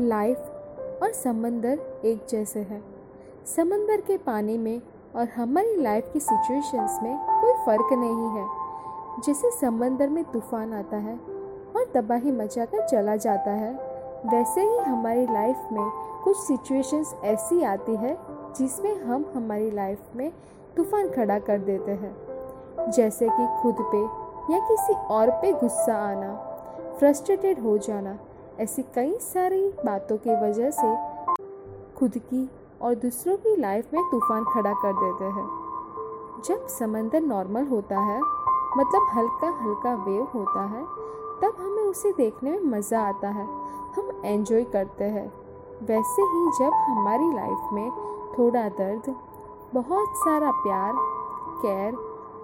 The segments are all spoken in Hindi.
लाइफ और समंदर एक जैसे हैं। समंदर के पानी में और हमारी लाइफ की सिचुएशंस में कोई फ़र्क नहीं है। जैसे समंदर में तूफ़ान आता है और तबाही मचाकर चला जाता है, वैसे ही हमारी लाइफ में कुछ सिचुएशंस ऐसी आती है जिसमें हम हमारी लाइफ में तूफ़ान खड़ा कर देते हैं। जैसे कि खुद पे या किसी और पे गुस्सा आना फ्रस्ट्रेटेड हो जाना ऐसी कई सारी बातों की वजह से खुद की और दूसरों की लाइफ में तूफ़ान खड़ा कर देते हैं। जब समंदर नॉर्मल होता है मतलब हल्का हल्का वेव होता है, तब हमें उसे देखने में मज़ा आता है। हम एंजॉय करते हैं। वैसे ही जब हमारी लाइफ में थोड़ा दर्द, बहुत सारा प्यार केयर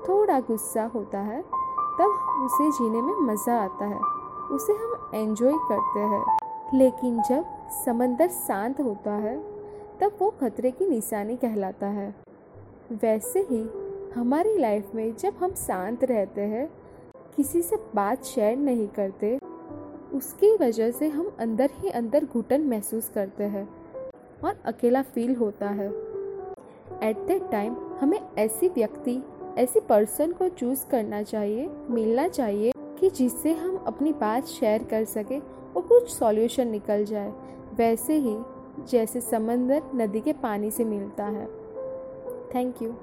थोड़ा गुस्सा होता है, तब उसे जीने में मज़ा आता है। उसे हम एंजॉय करते हैं। लेकिन जब समंदर शांत होता है, तब वो खतरे की निशानी कहलाता है। वैसे ही हमारी लाइफ में जब हम शांत रहते हैं, किसी से बात शेयर नहीं करते, उसकी वजह से हम अंदर ही अंदर घुटन महसूस करते हैं और अकेला फील होता है। एट दैट टाइम हमें ऐसी व्यक्ति, ऐसी पर्सन को चूज़ करना चाहिए, मिलना चाहिए कि जिससे हम अपनी बात शेयर कर सकें और कुछ सॉल्यूशन निकल जाए। वैसे ही जैसे समंदर नदी के पानी से मिलता है। Thank you